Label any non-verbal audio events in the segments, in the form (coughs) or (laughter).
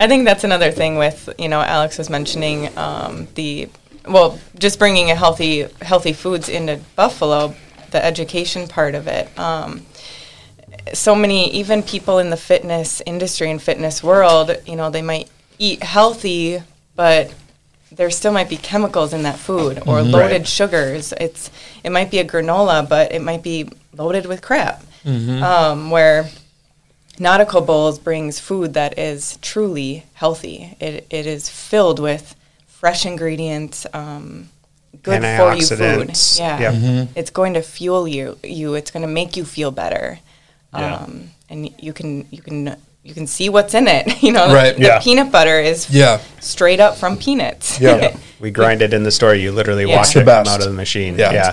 I think that's another thing with you know Alex was mentioning um, the well just bringing a healthy healthy foods into Buffalo, the education part of it. Um, so many even people in the fitness industry and fitness world, you know, they might eat healthy, but there still might be chemicals in that food or Mm-hmm. loaded Right. sugars. It's it might be a granola, but it might be loaded with crap. Mm-hmm. Um, where Nautical Bowls brings food that is truly healthy. It it is filled with fresh ingredients, um, good for you food. Yeah, Yep. Mm-hmm. it's going to fuel you. You, it's going to make you feel better. Yeah. Um, and you can you can you can see what's in it. (laughs) You know, Right. the Yeah. peanut butter is Yeah. straight up from peanuts. Yeah. (laughs) We grind it in the store. You literally Yeah. watch It's the it come out of the machine. Yeah. Yeah.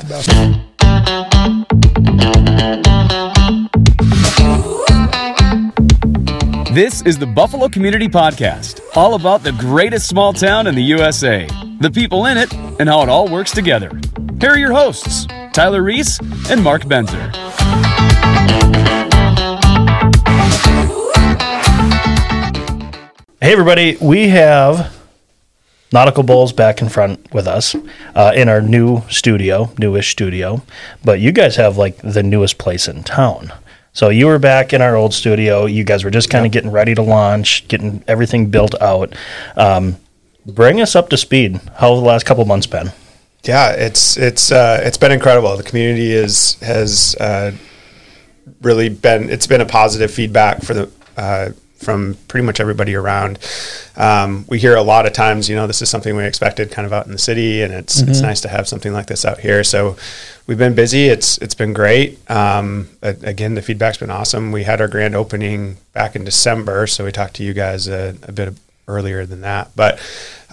This is the Buffalo Community Podcast, all about the greatest small town in the USA, the people in it, and how it all works together. Here are your hosts, Tyler Reiss and Mark Benzer. Hey, everybody, we have Nautical Bowls back in front with us uh, in our new studio, newish studio. But you guys have like the newest place in town. So you were back in our old studio. You guys were just kind of getting ready to launch, getting everything built out. Um, bring us up to speed. How have the last couple months been? Yeah, it's it's uh, it's been incredible. The community is has uh, really been it's been a positive feedback for the uh, from pretty much everybody around. Um, we hear a lot of times, you know, this is something we expected kind of out in the city, and it's it's nice to have something like this out here. So we've been busy. It's it's been great. Um, again, the feedback's been awesome. We had our grand opening back in December, so we talked to you guys a, a bit earlier than that. But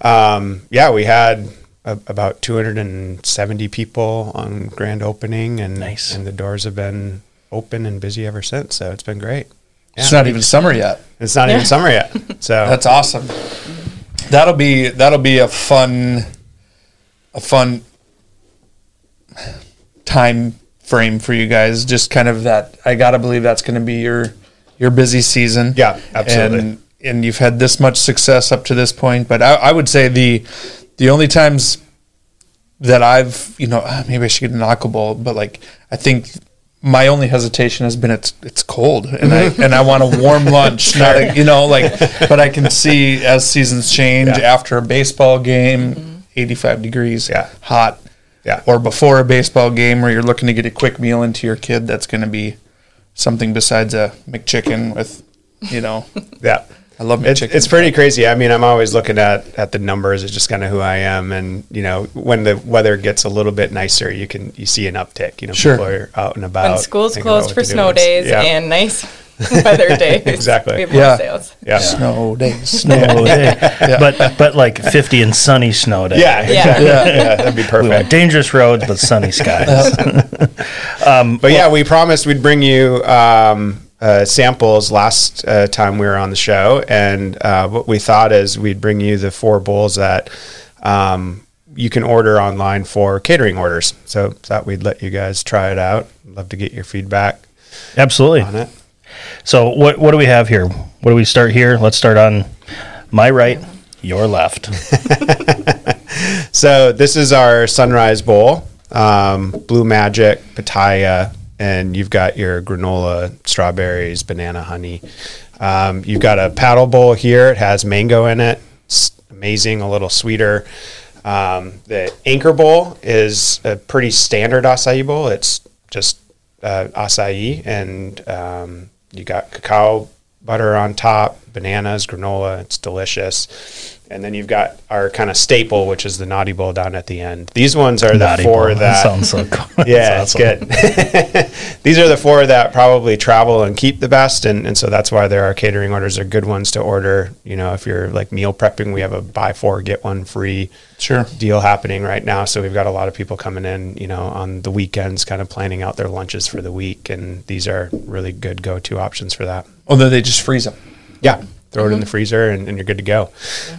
um, yeah, we had a, about 270 people on grand opening, and Nice. and the doors have been open and busy ever since. So it's been great. It's not even summer yet. It's not even summer yet. (laughs) So That's awesome. That'll be that'll be a fun a fun time frame for you guys. Just kind of that I gotta believe that's gonna be your your busy season. Yeah, absolutely. And and you've had this much success up to this point. But I, I would say the the only times that I've you know ah, maybe I should get an aqua bowl, but like I think my only hesitation has been it's it's cold and I (laughs) and I want a warm lunch, not a, you know like. But I can see as seasons change Yeah. after a baseball game, mm-hmm. eighty five degrees, Yeah. hot, Yeah. or before a baseball game where you're looking to get a quick meal into your kid. That's going to be something besides a McChicken with, you know. (laughs) yeah. I love It's, McChicken. it's pretty crazy. I mean, I'm always looking at, at the numbers. It's just kind of who I am. And, you know, when the weather gets a little bit nicer, you can, you see an uptick, you know, Sure. people are out and about. When school's closed for snow It's- days yeah. and nice (laughs) weather days, (laughs) Exactly. We have Yeah. more sales. yeah. snow days. (laughs) Snow day. But but like 50 and sunny snow day. Yeah, Yeah. exactly. yeah, that'd be perfect. want dangerous roads but sunny skies. But yeah, we promised we'd bring you um, uh, samples last uh, time we were on the show, and uh, what we thought is we'd bring you the four bowls that um, you can order online for catering orders. So thought we'd let you guys try it out. Love to get your feedback Absolutely. on it. So what what do we have here? What do we start here? Let's start on my right, your left. (laughs) So this is our sunrise bowl, um, blue magic, pitaya, and you've got your granola, strawberries, banana, honey. Um, you've got a paddle bowl here. It has mango in it. It's amazing, a little sweeter. Um, the anchor bowl is a pretty standard acai bowl. It's just uh, acai, and um, you got cacao butter on top, bananas, granola. It's delicious. And then you've got our kind of staple, which is the Nauti bowl down at the end. These ones are the four bowl. that sounds so cool. (laughs) yeah, That's it's good. (laughs) These are the four that probably travel and keep the best, and, and so that's why there are catering orders. Are good ones to order. You know, if you're like meal prepping, we have a buy four get one free Sure. deal happening right now. So we've got a lot of people coming in, you know, on the weekends, kind of planning out their lunches for the week, and these are really good go to options for that. Although they just freeze them. Yeah. Throw it in the freezer and, and you're good to go.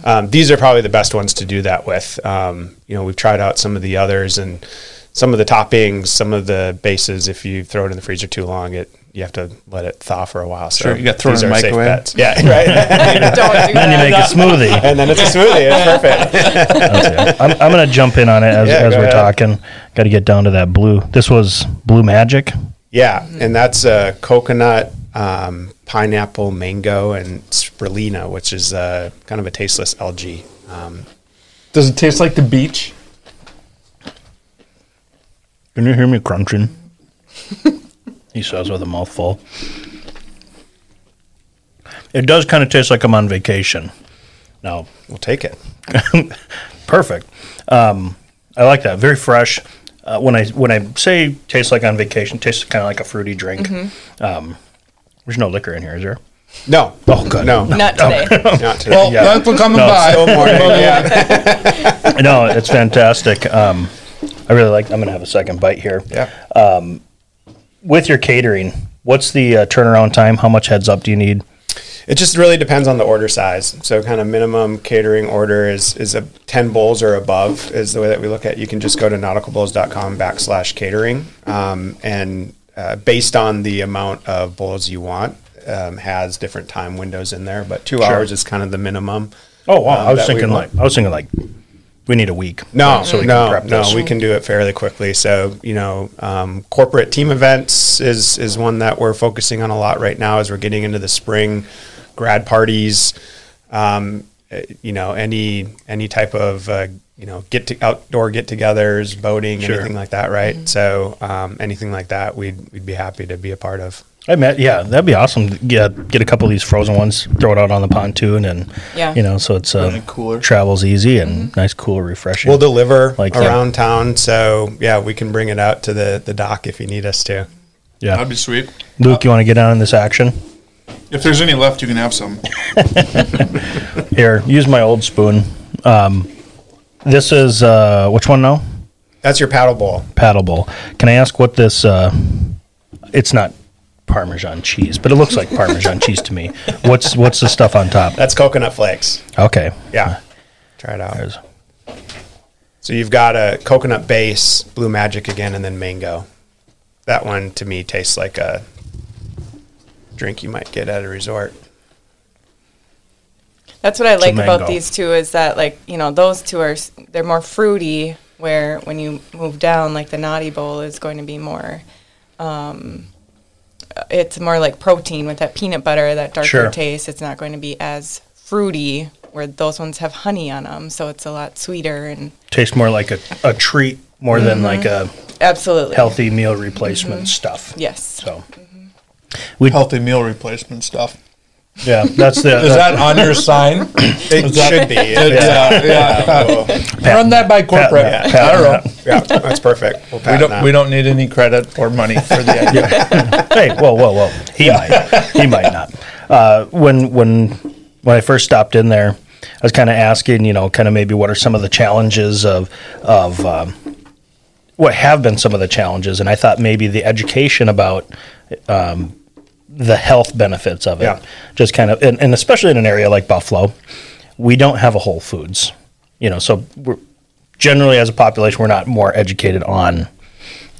Um, these are probably the best ones to do that with. Um, you know, we've tried out some of the others and some of the toppings, some of the bases. If you throw it in the freezer too long, it you have to let it thaw for a while. So Sure, you gotta throw it these in the are safe microwave. Yeah, (laughs) right. (laughs) Don't do Then you make a smoothie. (laughs) and then it's a smoothie. It's perfect. That's. I'm, I'm going to jump in on it as, Yeah, as we're ahead. talking. Got to get down to that blue. This was Blue Magic. Yeah, and that's a coconut, um, pineapple, mango, and spirulina, which is uh, kind of a tasteless algae. Um, Does it taste like the beach? Can you hear me crunching? (laughs) he says with a mouthful. It does kind of taste like I'm on vacation. Now, we'll take it. (laughs) perfect. Um, I like that. Very fresh. Uh, when I when I say tastes like on vacation, tastes kind of like a fruity drink. Um, there's no liquor in here, is there? No. Oh, good. No, Not today. (laughs) not today. Well, Yeah. thanks for coming No, by. Still morning. Yeah. (laughs) no, it's fantastic. Um, I really like. I'm gonna have a second bite here. yeah. With your catering, what's the uh, turnaround time? How much heads up do you need? It just really depends on the order size. So, kind of minimum catering order is is a ten bowls or above is the way that we look at. it. You can just go to nauticalbowls.com backslash catering, um, and uh, based on the amount of bowls you want, um, has different time windows in there. But two hours is kind of the minimum. Oh wow! um, I was thinking like I was thinking like we need a week. No, so we no, no. this. We can do it fairly quickly. So you know, um, corporate team events is is one that we're focusing on a lot right now as we're getting into the spring, grad parties. Um, eh, you know, any any type of uh, you know get to outdoor get-togethers, boating, Sure. anything like that, right? So um, anything like that, we'd we'd be happy to be a part of. I met. Yeah, that'd be awesome. Get get a couple of these frozen ones, throw it out on the pontoon, and Yeah. you know, so it's uh, in a cooler. travels easy and nice, cool, refreshing. We'll deliver Like- around town, so yeah, we can bring it out to the the dock if you need us to. yeah, That'd be sweet. Luke, you want to get on in this action? If there's any left, you can have some. (laughs) Here, use my old spoon. Um, this is uh, which one now? That's your paddle bowl. Paddle bowl. Can I ask what this? Uh, it's not Parmesan cheese, but it looks like Parmesan cheese to me. (laughs) What's what's the stuff on top? That's coconut flakes. Okay, Yeah. Try it out. There's- So you've got a coconut base, blue magic again, and then mango. That one to me tastes like a drink you might get at a resort. That's what I like about these two is that like you know those two are they're more fruity. Where when you move down, like the Nauti bowl is going to be more. Um, uh, it's more like protein with that peanut butter, that darker Sure. taste. It's not going to be as fruity. Where those ones have honey on them, so it's a lot sweeter and tastes more like a, a treat more than like mm-hmm. a absolutely healthy meal replacement mm-hmm. stuff. Yes. So mm-hmm. Healthy meal replacement stuff. Yeah, that's the Is that on your sign? (coughs) It should be. yeah, yeah. Run that by corporate. that. I don't know. yeah, that's perfect. We'll We don't. that. We don't need any credit or money for the (laughs) idea. hey, whoa, whoa, whoa. He might. He might not. Uh, when when when I first stopped in there, I was kind of asking, you know, kind of maybe what are some of the challenges of of um, what have been some of the challenges, and I thought maybe the education about um, the health benefits of it, Yeah. just kind of, and, and especially in an area like Buffalo, we don't have a Whole Foods, you know, so we're generally as a population we're not more educated on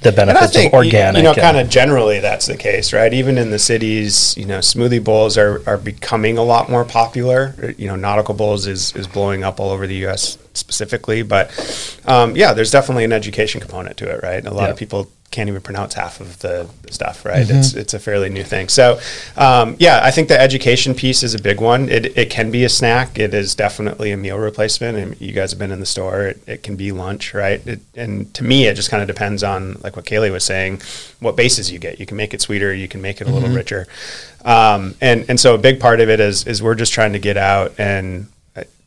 the benefits of organic. You know, kind of generally that's the case, right? Even in the cities, you know, smoothie bowls are, are becoming a lot more popular. You know, nautical bowls is is blowing up all over the U.S. specifically, but um, yeah, there's definitely an education component to it, right? A lot Yeah. of people can't even pronounce half of the, stuff, right? It's it's a fairly new thing. So, um, yeah, I think the education piece is a big one. It, it can be a snack. It is definitely a meal replacement. And you guys have been in the store. It, it can be lunch, right? It, and to me, it just kind of depends on like what Kailee was saying, what bases you get. You can make it sweeter. You can make it a little richer. Um, and and so a big part of it is is we're just trying to get out and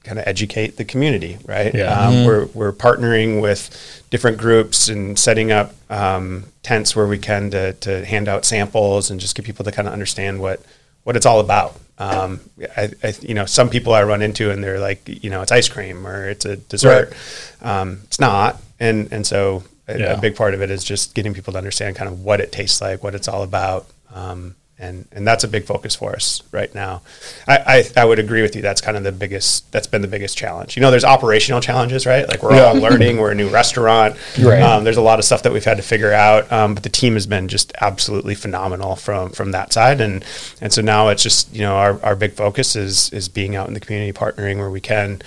kind of educate the community, right? Yeah. Um, We're we're partnering with different groups and setting up um, tents where we can to to hand out samples and just get people to kind of understand what what it's all about. Um, I, I, you know, some people I run into and they're like, you know, it's ice cream or it's a dessert. Um, it's not, and and so a, Yeah. a big part of it is just getting people to understand kind of what it tastes like, what it's all about. Um, and and that's a big focus for us right now. I, I I would agree with you. That's kind of the biggest. That's been the biggest challenge. You know, there's operational challenges, right? Like we're all (laughs) learning. We're a new restaurant. Right. Um, there's a lot of stuff that we've had to figure out. Um, but the team has been just absolutely phenomenal from from that side, and and so now it's just you know our, our big focus is is being out in the community, partnering where we can.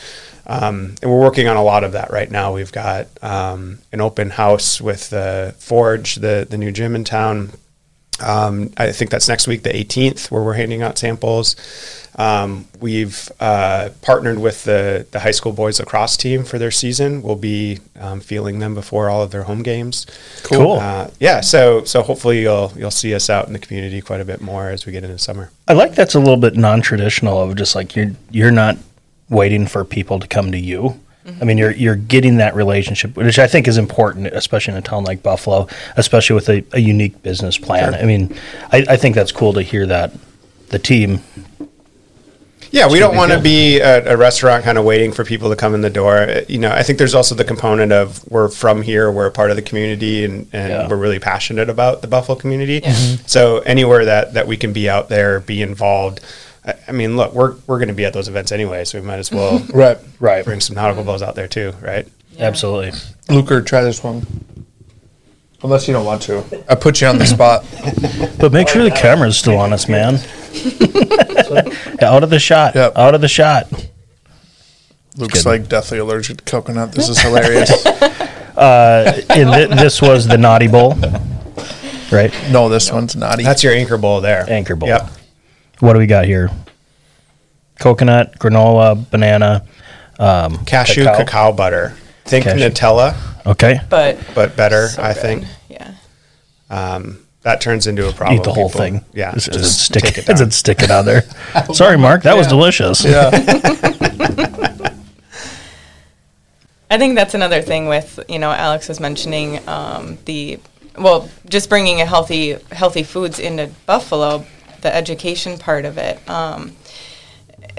Um, and we're working on a lot of that right now. We've got um, an open house with the Forge, the the new gym in town. Um, I think that's next week, the 18th, where we're handing out samples. Um, we've uh, partnered with the the high school boys lacrosse team for their season. We'll be um, fielding them before all of their home games. Cool. Uh, yeah. So so hopefully you'll you'll see us out in the community quite a bit more as we get into summer. I like that's a little bit non-traditional of just like you're you're not waiting for people to come to you. I mean, you're you're getting that relationship, which I think is important, especially in a town like Buffalo, especially with a, a unique business plan. I mean, I, I think that's cool to hear that the team. Yeah, we don't want to be a, a restaurant kind of waiting for people to come in the door. Uh, You know, I think there's also the component of we're from here, we're a part of the community, and, and Yeah. we're really passionate about the Buffalo community. So anywhere that, that we can be out there, be involved. I, I mean, look, we're we're going to be at those events anyway, so we might as well (laughs) Right. Right. bring some nautical balls out there too, right? Absolutely. Luker, try this one. Unless you don't want to. I put you on the spot. (laughs) But make sure the camera's still on us, man. (laughs) out of the shot. Yep. Out of the shot. Luke's kidding. like deathly allergic to coconut. This is hilarious. Uh, and th- this was the Nauti bowl, right? no, this one's naughty. That's your anchor bowl there. Anchor bowl. Yep. What do we got here? Coconut, granola, banana. Um, Cashew Cacao. cacao, butter. Think Cashew. Nutella, Okay. But but better, so I good. think. Yeah. Um, that turns into a problem. Eat the whole People- thing. Yeah. Is, is it just stick, take it is down. it stick it on there? (laughs) Sorry, Mark. That was delicious. yeah. (laughs) (laughs) I think that's another thing with you know Alex was mentioning um, the well just bringing a healthy healthy foods into Buffalo, the education part of it. Um,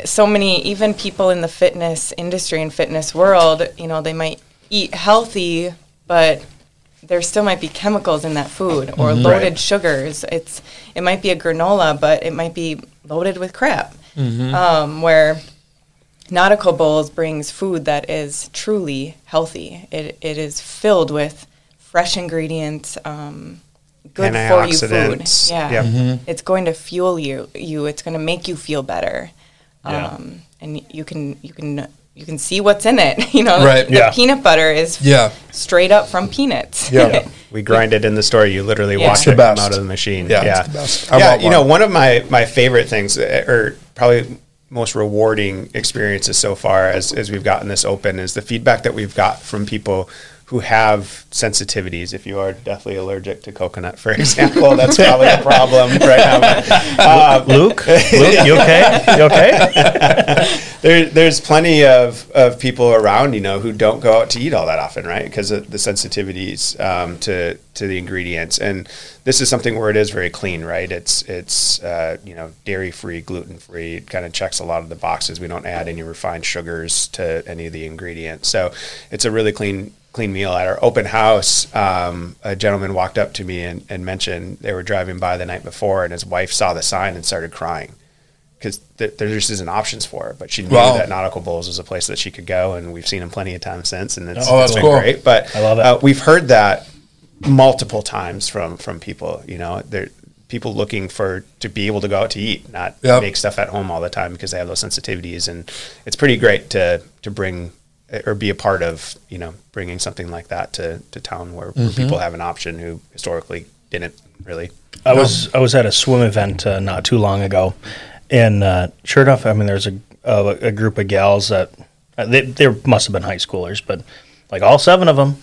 so many even people in the fitness industry and fitness world, you know, they might eat healthy, but there still might be chemicals in that food or loaded sugars. It's it might be a granola, but it might be loaded with crap. Um, where Nautical Bowls brings food that is truly healthy. It, it is filled with fresh ingredients, um, good for you food. Yeah, Yep. it's going to fuel you. You, it's going to make you feel better. Yeah. Um, and you can you can you can see what's in it. (laughs) You know, Right. the Yeah. peanut butter is Yeah. straight up from peanuts. Yeah. (laughs) We grind it in the store. You literally Yeah. watch the it come best. out of the machine. Yeah, Yeah, the best. Yeah. want You know, one. one of my my favorite things, uh, or probably most rewarding experiences so far, as as we've gotten this open, is the feedback that we've got from people who have sensitivities. If you are deathly allergic to coconut, for (laughs) example, that's probably a problem right now. (laughs) Um, Luke, Luke, you okay? You okay? (laughs) there, there's plenty of, of people around, you know, who don't go out to eat all that often, right? Because of the sensitivities um, to to the ingredients, and this is something where it is very clean, right? It's it's uh, you know dairy free, gluten free. It kind of checks a lot of the boxes. We don't add any refined sugars to any of the ingredients, so it's a really clean clean meal. At our open house, um, a gentleman walked up to me and, and mentioned they were driving by the night before, and his wife saw the sign and started crying because th- there just isn't options for it. But she knew Wow. that Nautical Bowls was a place that she could go, and we've seen them plenty of times since, and it's, Oh, that's it's been cool. great. But I love it. Uh, we've heard that multiple times from from people. You know, they're people looking for to be able to go out to eat, not Yep. make stuff at home all the time because they have those sensitivities, and it's pretty great to to bring or be a part of you know bringing something like that to to town where, where Mm-hmm. people have an option who historically didn't really. I was I was at a swim event uh, not too long ago, and uh, sure enough, I mean, there's a a, a group of gals that uh, they they must have been high schoolers, but like all seven of them.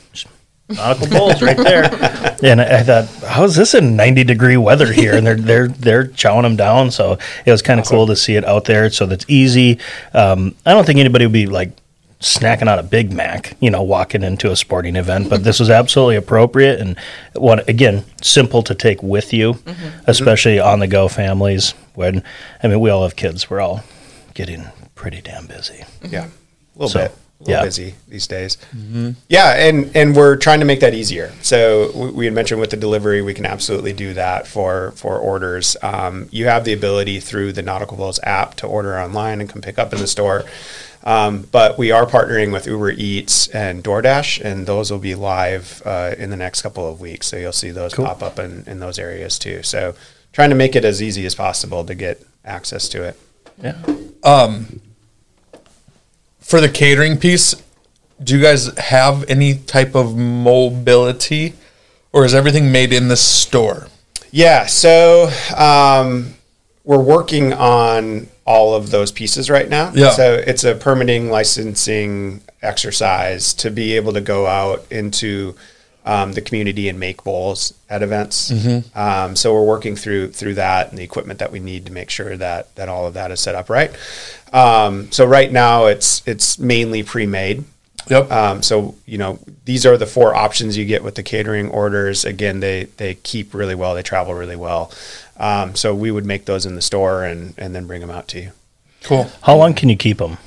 Nautical bowls right there, (laughs) and I, I thought, how is this in ninety degree weather here? And they're they're they're chowing them down. So it was kind of cool to see it out there. So that's easy. Um, I don't think anybody would be like snacking on a Big Mac, you know, walking into a sporting event, but this was absolutely appropriate and what again, simple to take with you, especially on the go families when I mean we all have kids. We're all getting pretty damn busy. Yeah, a little So bit. Little Yeah. busy these days. Yeah, and and we're trying to make that easier. So we, we had mentioned with the delivery, we can absolutely do that for for orders. Um, you have the ability through the Nautical Bowls app to order online and come pick up in the store. Um, but we are partnering with Uber Eats and DoorDash, and those will be live uh, in the next couple of weeks. So you'll see those pop up in, in those areas too. So trying to make it as easy as possible to get access to it. Yeah. For the catering piece, do you guys have any type of mobility, or is everything made in the store? Yeah, so um, we're working on all of those pieces right now. Yeah. So it's a permitting licensing exercise to be able to go out into um, the community and make bowls at events. Um, so we're working through through that and the equipment that we need to make sure that that all of that is set up right. Um, so right now it's it's mainly pre-made. Yep. Um, so you know these are the four options you get with the catering orders. Again, they they keep really well. They travel really well. Um, so we would make those in the store and and then bring them out to you. cool. How long can you keep them?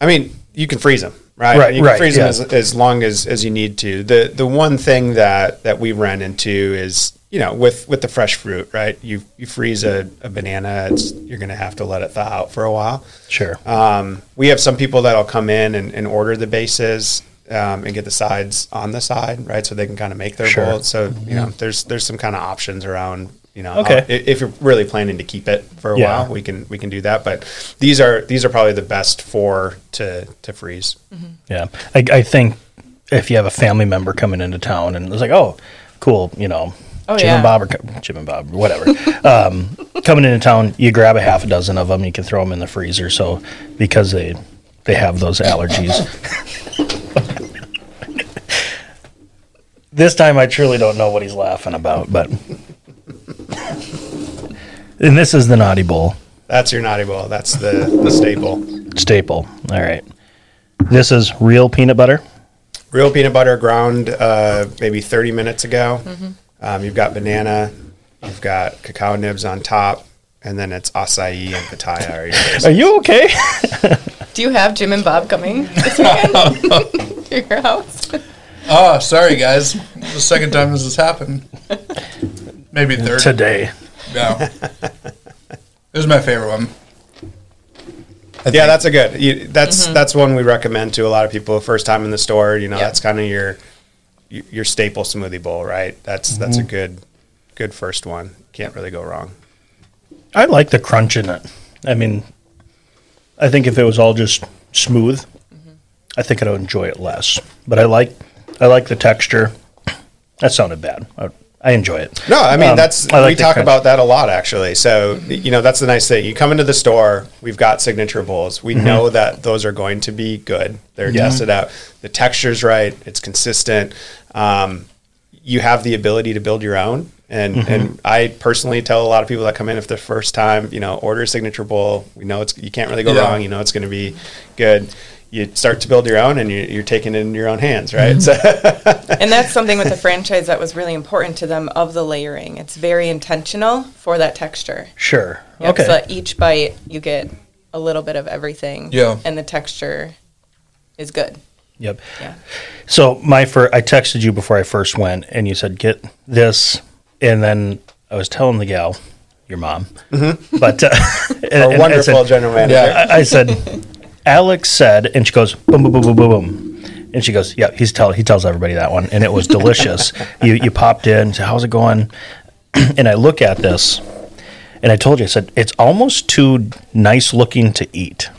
I mean, you can freeze them, right? Right, You can right, freeze yeah. them as, as long as, as you need to. The the one thing that that we run into is you know with with the fresh fruit, right? You you freeze a, a banana, it's you're going to have to let it thaw out for a while. Sure. Um, we have some people that'll come in and, and order the bases um, and get the sides on the side, right? So they can kind of make their Sure. bowl. So you know, there's there's some kind of options around. You know, Okay. how- i- if you're really planning to keep it for a Yeah. while, we can we can do that. But these are these are probably the best four to to freeze. Yeah, I, I think if you have a family member coming into town and it's like, oh, cool, you know, Oh, Jim yeah. and Bob or Jim and Bob, whatever, (laughs) um, coming into town, you grab a half a dozen of them, you can throw them in the freezer. So because they they have those allergies. (laughs) this time, I truly don't know what he's laughing about, but. (laughs) And this is the Nauti bowl That's your Nauti bowl. That's the the staple. staple. All right. This is real peanut butter. Real peanut butter ground uh, maybe 30 minutes ago. Um, you've got banana. You've got cacao nibs on top. And then it's acai and pitaya. Are. (laughs) Are you okay? (laughs) Do you have Jim and Bob coming this weekend to your house? Oh, sorry guys. The second time this has happened. Maybe third. Today. Yeah. (laughs) This is my favorite one. Yeah, that's a good. You, that's mm-hmm. that's one we recommend to a lot of people. First time in the store, you know, Yeah. that's kind of your your staple smoothie bowl, right? That's that's a mm-hmm. good good first one. Can't really go wrong. I like the crunch in it. I mean, I think if it was all just smooth, mm-hmm. I think I'd enjoy it less. But I like, I like the texture. That sounded bad. I, I enjoy it. No, I mean Um, that's I like we talk crunch. about that a lot actually. So you know that's the nice thing. You come into the store, we've got signature bowls. We know that those are going to be good. They're Mm-hmm. Yeah. tested out. The texture's right. It's consistent. Um, you have the ability to build your own. And Mm-hmm. and I personally tell a lot of people that come in if the first time you know order a signature bowl. We know it's you can't really go Yeah. wrong. You know it's going to be good. You start to build your own, and you're, you're taking it in your own hands, Mm-hmm. right? So (laughs) And that's something with the franchise that was really important to them of the layering. It's very intentional for that texture. Sure. Yep, okay. So that each bite you get a little bit of everything. Yeah. And the texture is good. Yep. Yeah. So my first, I texted you before I first went, and you said get this, and then I was telling the gal, your mom, but uh, (laughs) and- a I wonderful said- general manager. Yeah. I, I said, (laughs) Alex said, and she goes, boom, boom, boom, boom, boom, boom. And she goes, yeah, he's tell he tells everybody that one, and it was delicious. (laughs) you you popped in, said, how's it going? (clears throat) and I look at this, and I told you, I said, it's almost too nice looking to eat.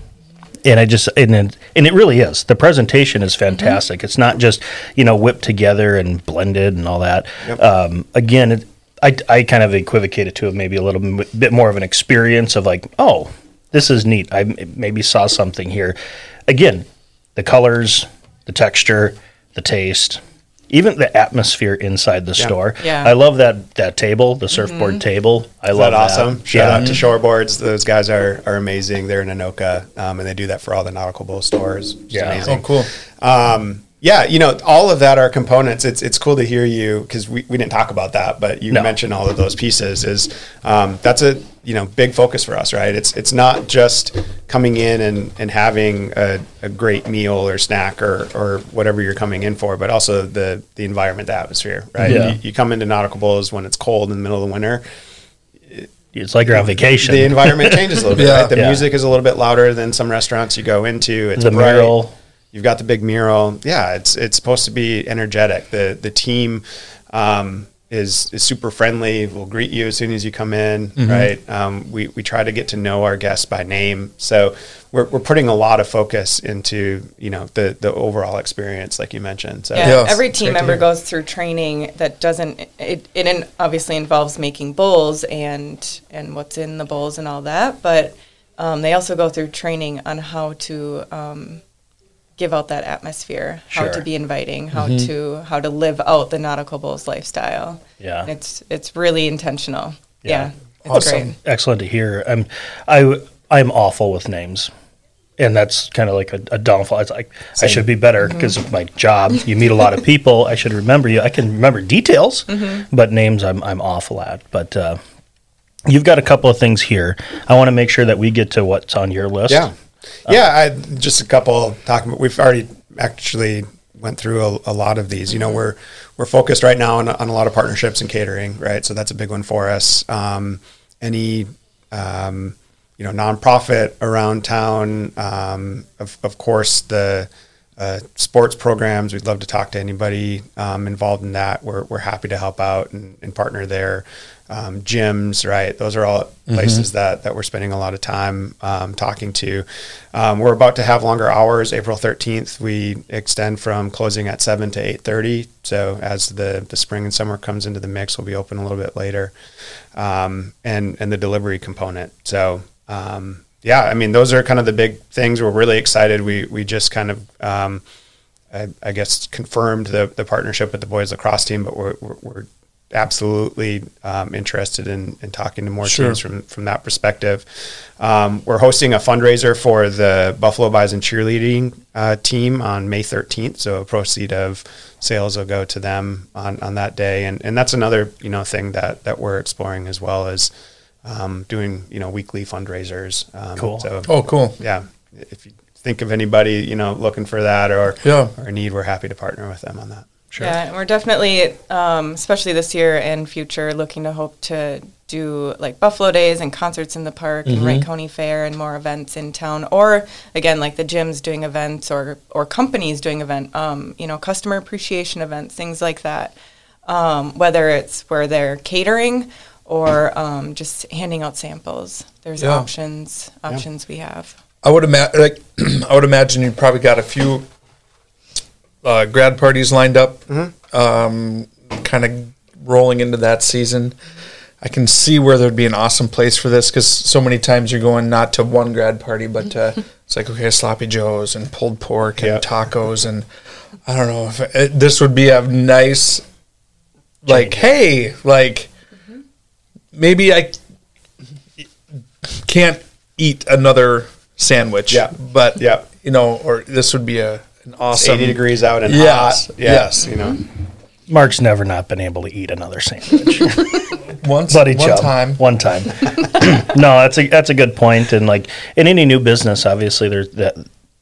And I just and it, and it really is. The presentation is fantastic. It's not just you know whipped together and blended and all that. Um, again, it, I I kind of equivocated to maybe a little bit more of an experience of like, oh, this is neat. I maybe saw something here. Again, the colors, the texture, the taste, even the atmosphere inside the store. Yeah. I love that that table, the surfboard table. I Is love that awesome? That. Shout yeah. out to Shoreboards. Those guys are, are amazing. They're in Anoka, um, and they do that for all the nautical bowl stores. It's Yeah. amazing. Oh, cool. Um, yeah, you know, all of that are components. It's it's cool to hear you because we, we didn't talk about that, but you No. mentioned all of those pieces. Is um, that's a you know big focus for us, right? It's it's not just coming in and, and having a, a great meal or snack or, or whatever you're coming in for, but also the the environment, the atmosphere, right? Yeah. You, you come into nautical bowls when it's cold in the middle of the winter. It's like you're on vacation. The environment changes a little bit. (laughs) Yeah. Right? The Yeah. music is a little bit louder than some restaurants you go into. It's The bright. mural. You've got the big mural. Yeah, it's it's supposed to be energetic. The the team um, is is super friendly. We'll greet you as soon as you come in. Mm-hmm. Right. Um, we we try to get to know our guests by name. So we're we're putting a lot of focus into you know the the overall experience, like you mentioned. So Yeah, Yeah. every team member hear. goes through training that doesn't. It, it in- obviously involves making bowls and and what's in the bowls and all that, but um, they also go through training on how to um, give out that atmosphere, how Sure. to be inviting, how mm-hmm. to how to live out the nautical bowls lifestyle. Yeah. it's it's really intentional. Yeah. Yeah, it's Awesome. great. Excellent to hear. I'm I I'm awful with names. And that's kind of like a, a downfall. It's like I should be better mm-hmm. because of my job. You meet a lot of (laughs) people. I should remember you. I can remember details, mm-hmm. but names I'm I'm awful at. But uh, you've got a couple of things here. I want to make sure that we get to what's on your list. Yeah, yeah. I, just a couple talking. About we've already actually went through a, a lot of these. You know, we're we're focused right now on, on a lot of partnerships and catering, right? So that's a big one for us. Um, any um, you know nonprofit around town, um, of of course the. Uh, sports programs. We'd love to talk to anybody um, involved in that. We're, we're happy to help out and, and partner there. Um, gyms, right? Those are all places that, that we're spending a lot of time um, talking to. Um, we're about to have longer hours. April 13th, we extend from closing at 7 to 8.30. So as the, the spring and summer comes into the mix, we'll be open a little bit later. Um, and, and the delivery component. So um, yeah, I mean, those are kind of the big things. We're really excited. We we just kind of, um, I, I guess, confirmed the the partnership with the boys lacrosse team, but we're we're, we're absolutely um, interested in, in talking to more Sure. teams from from that perspective. Um, we're hosting a fundraiser for the Buffalo Bison cheerleading uh, team on May 13th. So a proceed of sales will go to them on, on that day, and and that's another you know thing that that we're exploring as well as um, doing you know weekly fundraisers. Um, Cool. So Oh, cool. yeah, if you think of anybody you know looking for that or Yeah. or a need, we're happy to partner with them on that. Sure. Yeah, and we're definitely, um, especially this year and future, looking to hope to do like Buffalo Days and concerts in the park and Wright County Fair and more events in town. Or again, like the gyms doing events or or companies doing event, um, you know, customer appreciation events, things like that. Um, whether it's where they're catering or um, just handing out samples, there's Yeah. options options we have. I would imagine, like, (clears throat) I would imagine you probably got a few uh, grad parties lined up, um, kind of rolling into that season. I can see where there'd be an awesome place for this because so many times you're going not to one grad party, but to, (laughs) it's like okay, sloppy joes and pulled pork and Yeah. tacos and I don't know if it, this would be a nice, like, hey, like maybe I can't eat another sandwich. Yeah. But Yeah. you know, or this would be a an It's awesome 80 degrees out and Yes, hot. Yeah, yes. you know. Mark's never not been able to eat another sandwich. (laughs) once Buddy one Chub. time. One time. (laughs) no, that's a that's a good point. And like in any new business, obviously there's that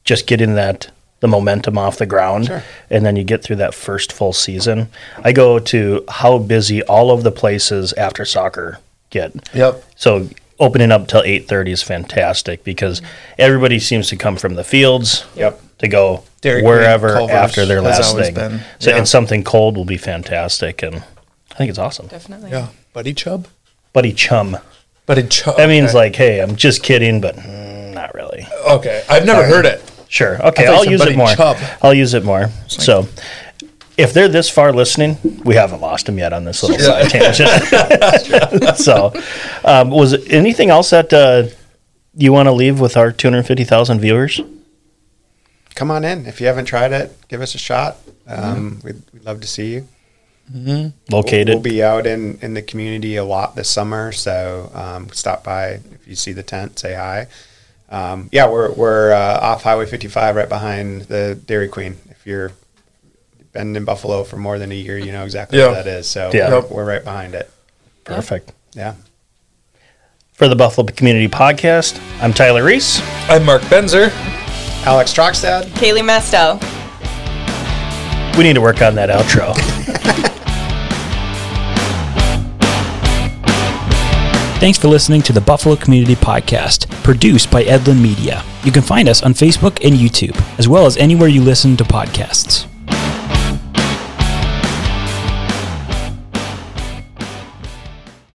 just getting that the momentum off the ground and then you get through that first full season. I go to how busy all of the places after soccer get. Yep. So opening up till eight thirty is fantastic because everybody seems to come from the fields Yep. to go Dairy wherever Culver's after their last always thing. been, So yeah. and something cold will be fantastic and I think it's awesome. Definitely. Yeah. Buddy Chub? Buddy chum. Buddy Chub. That means okay. like, hey, I'm just kidding, but mm, not really. Okay. I've never heard it. Sure. Okay, I'll use it more. I'll use it more. So, if they're this far listening, we haven't lost them yet on this little side tangent. (laughs) (laughs) so, um, was it anything else that uh, you want to leave with our 250,000 viewers? Come on in. If you haven't tried it, give us a shot. Um, we'd, we'd love to see you. Located. We'll, we'll be out in, in the community a lot this summer, so um, stop by if you see the tent, say hi. Um, yeah, we're we're uh, off Highway 55, right behind the Dairy Queen. If you're been in Buffalo for more than a year, you know exactly Yeah. where that is. So Yeah. we're, we're right behind it. Perfect. Yeah. For the Buffalo Community Podcast, I'm Tyler Reiss. I'm Mark Benzer. Alex Trogstad. Kailee Mastel. We need to work on that outro. (laughs) Thanks for listening to the Buffalo Community Podcast, produced by Edlund Media. You can find us on Facebook and YouTube, as well as anywhere you listen to podcasts.